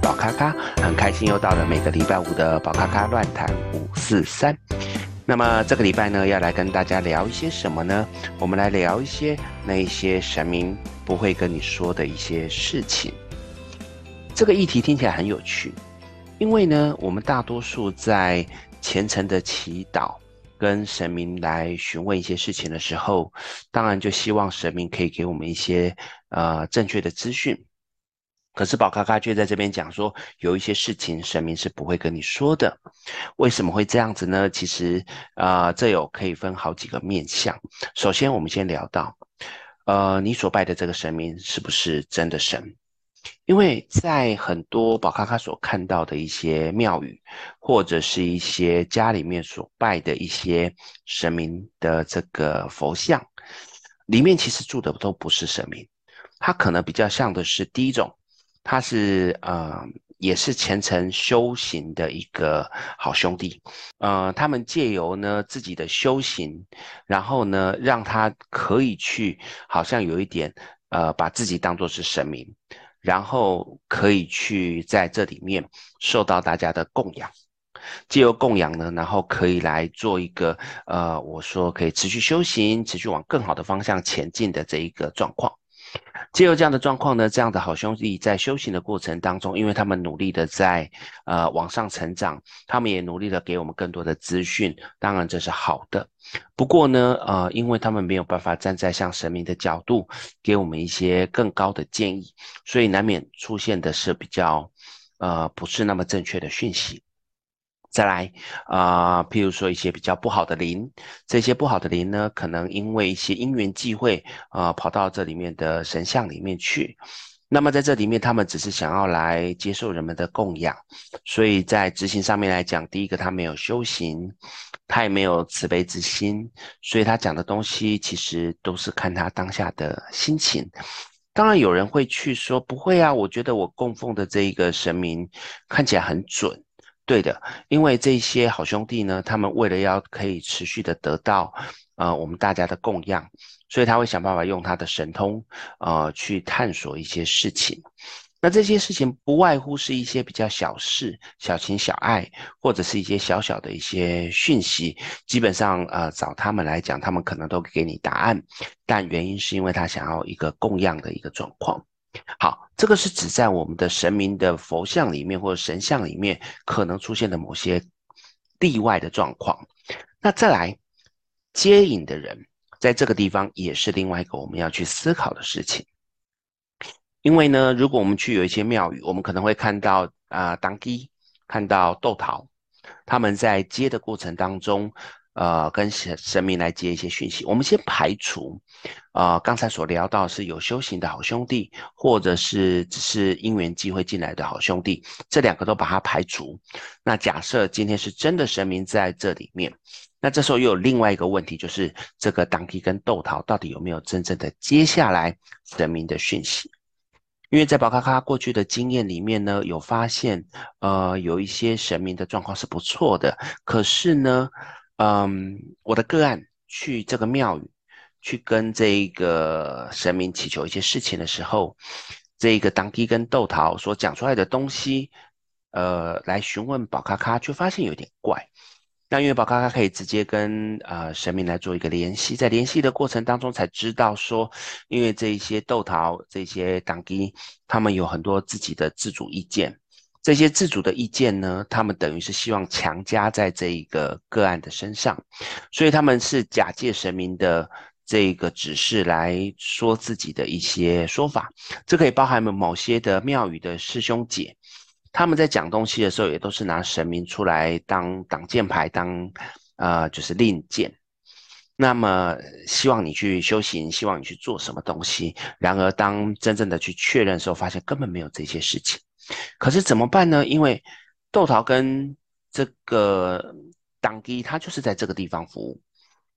宝咖咖，很开心又到了每个礼拜五的宝咖咖乱谈五四三。那么这个礼拜呢，要来跟大家聊一些什么呢？我们来聊一些那一些神明不会跟你说的一些事情。这个议题听起来很有趣，因为呢，我们大多数在虔诚的祈祷跟神明来询问一些事情的时候，当然就希望神明可以给我们一些呃正确的资讯。可是宝咖咖却在这边讲说，有一些事情神明是不会跟你说的。为什么会这样子呢？其实啊、这有可以分好几个面向。首先，我们先聊到，呃，你所拜的这个神明是不是真的神？因为在很多宝咖咖所看到的一些庙宇，或者是一些家里面所拜的一些神明的这个佛像，里面其实住的都不是神明，它可能比较像的是第一种。他是呃，也是虔诚修行的一个好兄弟，呃，他们借由呢自己的修行，然后呢，让他可以去，好像有一点呃，把自己当作是神明，然后可以去在这里面受到大家的供养，借由供养呢，然后可以来做一个呃，我说可以持续修行，持续往更好的方向前进的这一个状况。借由这样的状况呢，这样的好兄弟在修行的过程当中，因为他们努力的在呃往上成长，他们也努力的给我们更多的资讯，当然这是好的。不过呢，呃，因为他们没有办法站在像神明的角度给我们一些更高的建议，所以难免出现的是比较呃不是那么正确的讯息。再来啊、譬如说一些比较不好的灵，这些不好的灵呢，可能因为一些因缘际会啊、跑到这里面的神像里面去。那么在这里面，他们只是想要来接受人们的供养，所以在执行上面来讲，第一个他没有修行，他也没有慈悲之心，所以他讲的东西其实都是看他当下的心情。当然有人会去说，不会啊，我觉得我供奉的这一个神明看起来很准。对的，因为这些好兄弟呢，他们为了要可以持续的得到，呃，我们大家的供养，所以他会想办法用他的神通，呃，去探索一些事情。那这些事情不外乎是一些比较小事、小情小爱，或者是一些小小的一些讯息。基本上，呃，找他们来讲，他们可能都给你答案，但原因是因为他想要一个供养的一个状况。好，这个是指在我们的神明的佛像里面或者神像里面可能出现的某些例外的状况。那再来接引的人，在这个地方也是另外一个我们要去思考的事情。因为呢，如果我们去有一些庙宇，我们可能会看到啊、呃，当地看到豆桃，他们在接的过程当中。呃，跟神神明来接一些讯息。我们先排除，呃，刚才所聊到是有修行的好兄弟，或者是只是因缘机会进来的好兄弟，这两个都把它排除。那假设今天是真的神明在这里面，那这时候又有另外一个问题，就是这个当地跟豆桃到底有没有真正的接下来神明的讯息？因为在宝咖咖过去的经验里面呢，有发现，呃，有一些神明的状况是不错的，可是呢。嗯，我的个案去这个庙宇，去跟这个神明祈求一些事情的时候，这个当地跟豆桃所讲出来的东西，呃，来询问宝咖咖，却发现有点怪。那因为宝咖咖可以直接跟呃神明来做一个联系，在联系的过程当中才知道说，因为这一些豆桃这些当地，他们有很多自己的自主意见。这些自主的意见呢，他们等于是希望强加在这一个个案的身上，所以他们是假借神明的这个指示来说自己的一些说法。这可以包含某些的庙宇的师兄姐，他们在讲东西的时候，也都是拿神明出来当挡箭牌，当呃就是令箭。那么希望你去修行，希望你去做什么东西。然而当真正的去确认的时候，发现根本没有这些事情。可是怎么办呢？因为豆桃跟这个当机，他就是在这个地方服务，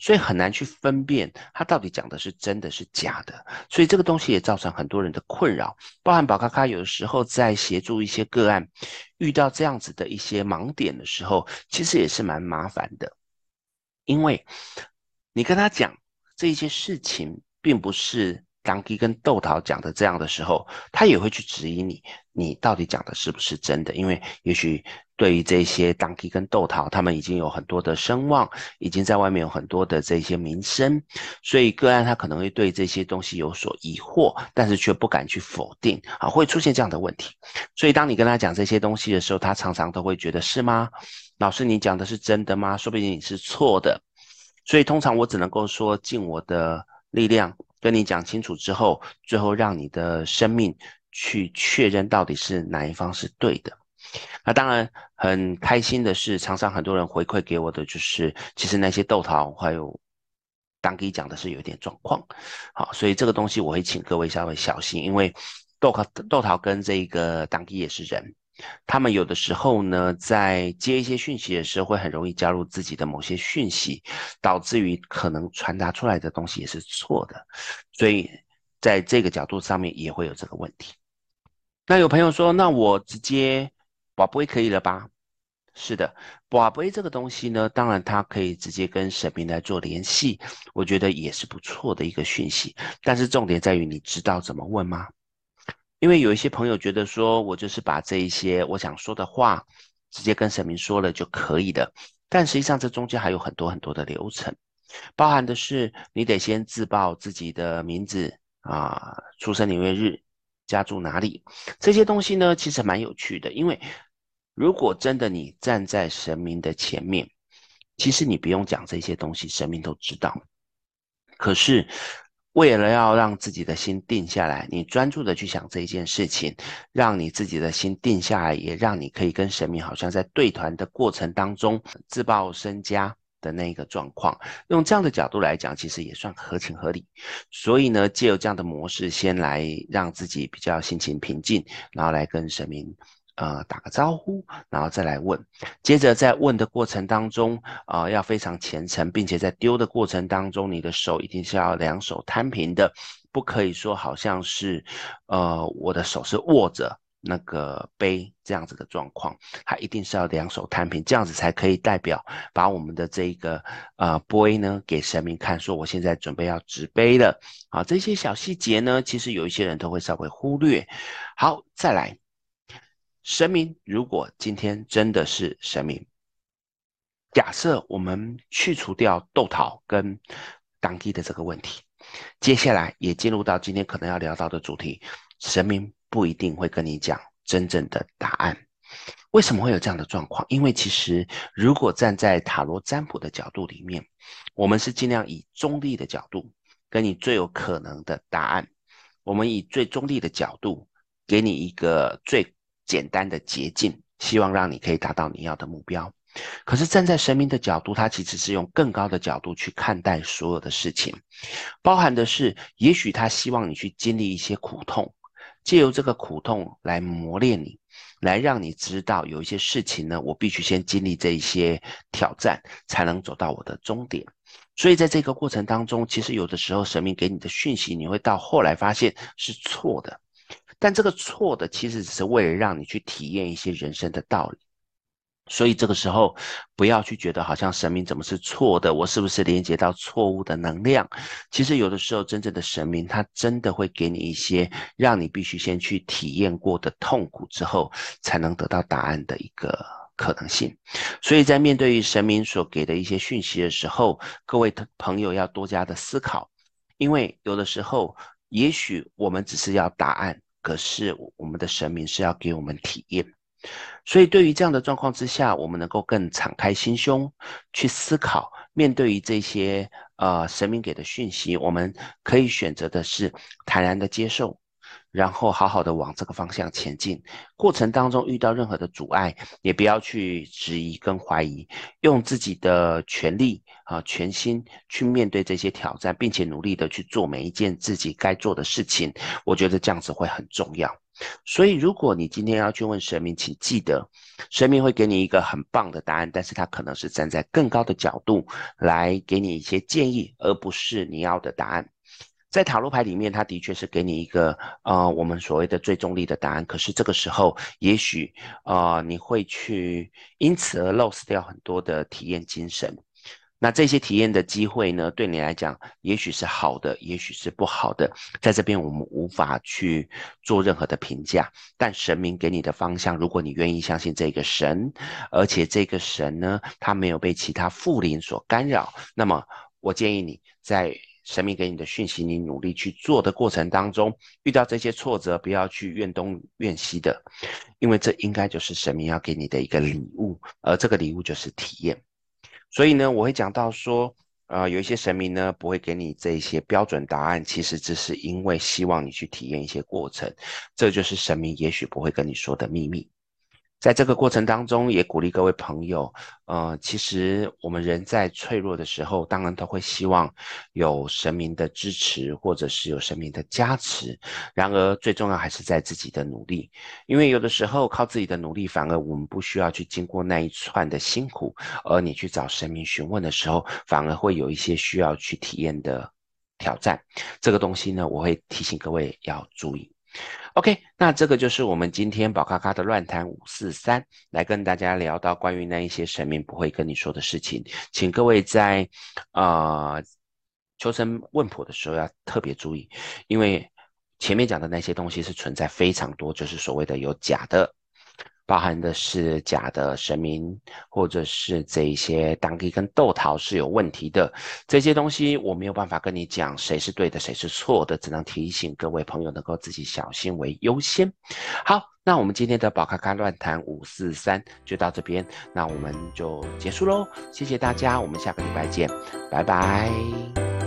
所以很难去分辨他到底讲的是真的是假的。所以这个东西也造成很多人的困扰，包含宝咖咖有的时候在协助一些个案，遇到这样子的一些盲点的时候，其实也是蛮麻烦的，因为你跟他讲这些事情，并不是当机跟豆桃讲的这样的时候，他也会去质疑你，你到底讲的是不是真的？因为也许对于这些当机跟豆桃，他们已经有很多的声望，已经在外面有很多的这些名声，所以个案他可能会对这些东西有所疑惑，但是却不敢去否定啊，会出现这样的问题。所以当你跟他讲这些东西的时候，他常常都会觉得是吗？老师，你讲的是真的吗？说不定你是错的。所以通常我只能够说尽我的力量。跟你讲清楚之后，最后让你的生命去确认到底是哪一方是对的。那当然很开心的是，常常很多人回馈给我的就是，其实那些豆桃还有当机讲的是有一点状况。好，所以这个东西我会请各位稍微小心，因为豆桃豆桃跟这个当机也是人。他们有的时候呢，在接一些讯息的时候，会很容易加入自己的某些讯息，导致于可能传达出来的东西也是错的，所以在这个角度上面也会有这个问题。那有朋友说，那我直接宝贝可以了吧？是的，宝贝这个东西呢，当然它可以直接跟神明来做联系，我觉得也是不错的一个讯息。但是重点在于，你知道怎么问吗？因为有一些朋友觉得说，我就是把这一些我想说的话，直接跟神明说了就可以的。但实际上，这中间还有很多很多的流程，包含的是你得先自报自己的名字啊，出生年月日，家住哪里，这些东西呢，其实蛮有趣的。因为如果真的你站在神明的前面，其实你不用讲这些东西，神明都知道。可是。为了要让自己的心定下来，你专注的去想这一件事情，让你自己的心定下来，也让你可以跟神明好像在对团的过程当中自报身家的那一个状况。用这样的角度来讲，其实也算合情合理。所以呢，借由这样的模式，先来让自己比较心情平静，然后来跟神明。呃，打个招呼，然后再来问。接着在问的过程当中，啊、要非常虔诚，并且在丢的过程当中，你的手一定是要两手摊平的，不可以说好像是，呃，我的手是握着那个杯这样子的状况，它一定是要两手摊平，这样子才可以代表把我们的这个呃杯呢给神明看，说我现在准备要执杯了。好，这些小细节呢，其实有一些人都会稍微忽略。好，再来。神明，如果今天真的是神明，假设我们去除掉豆桃跟当地的这个问题，接下来也进入到今天可能要聊到的主题，神明不一定会跟你讲真正的答案。为什么会有这样的状况？因为其实如果站在塔罗占卜的角度里面，我们是尽量以中立的角度，给你最有可能的答案。我们以最中立的角度，给你一个最。简单的捷径，希望让你可以达到你要的目标。可是站在神明的角度，他其实是用更高的角度去看待所有的事情，包含的是，也许他希望你去经历一些苦痛，借由这个苦痛来磨练你，来让你知道有一些事情呢，我必须先经历这一些挑战，才能走到我的终点。所以在这个过程当中，其实有的时候神明给你的讯息，你会到后来发现是错的。但这个错的其实只是为了让你去体验一些人生的道理，所以这个时候不要去觉得好像神明怎么是错的，我是不是连接到错误的能量？其实有的时候真正的神明他真的会给你一些让你必须先去体验过的痛苦之后才能得到答案的一个可能性。所以在面对于神明所给的一些讯息的时候，各位朋友要多加的思考，因为有的时候也许我们只是要答案。可是我们的神明是要给我们体验，所以对于这样的状况之下，我们能够更敞开心胸去思考，面对于这些呃神明给的讯息，我们可以选择的是坦然的接受。然后好好的往这个方向前进，过程当中遇到任何的阻碍，也不要去质疑跟怀疑，用自己的全力啊全心去面对这些挑战，并且努力的去做每一件自己该做的事情。我觉得这样子会很重要。所以，如果你今天要去问神明，请记得，神明会给你一个很棒的答案，但是他可能是站在更高的角度来给你一些建议，而不是你要的答案。在塔罗牌里面，它的确是给你一个呃，我们所谓的最中立的答案。可是这个时候，也许呃，你会去因此而 loss 掉很多的体验精神。那这些体验的机会呢，对你来讲，也许是好的，也许是不好的。在这边，我们无法去做任何的评价。但神明给你的方向，如果你愿意相信这个神，而且这个神呢，他没有被其他附灵所干扰，那么我建议你在神明给你的讯息，你努力去做的过程当中，遇到这些挫折，不要去怨东怨西的，因为这应该就是神明要给你的一个礼物，而这个礼物就是体验。所以呢，我会讲到说，呃，有一些神明呢不会给你这一些标准答案，其实只是因为希望你去体验一些过程，这就是神明也许不会跟你说的秘密。在这个过程当中，也鼓励各位朋友，呃，其实我们人在脆弱的时候，当然都会希望有神明的支持，或者是有神明的加持。然而，最重要还是在自己的努力，因为有的时候靠自己的努力，反而我们不需要去经过那一串的辛苦，而你去找神明询问的时候，反而会有一些需要去体验的挑战。这个东西呢，我会提醒各位要注意。OK，那这个就是我们今天宝咖咖的乱谈五四三，来跟大家聊到关于那一些神明不会跟你说的事情，请各位在啊求神问卜的时候要特别注意，因为前面讲的那些东西是存在非常多，就是所谓的有假的。包含的是假的神明，或者是这一些当地跟豆桃是有问题的这些东西，我没有办法跟你讲谁是对的，谁是错的，只能提醒各位朋友能够自己小心为优先。好，那我们今天的宝咖咖乱谈五四三就到这边，那我们就结束喽，谢谢大家，我们下个礼拜见，拜拜。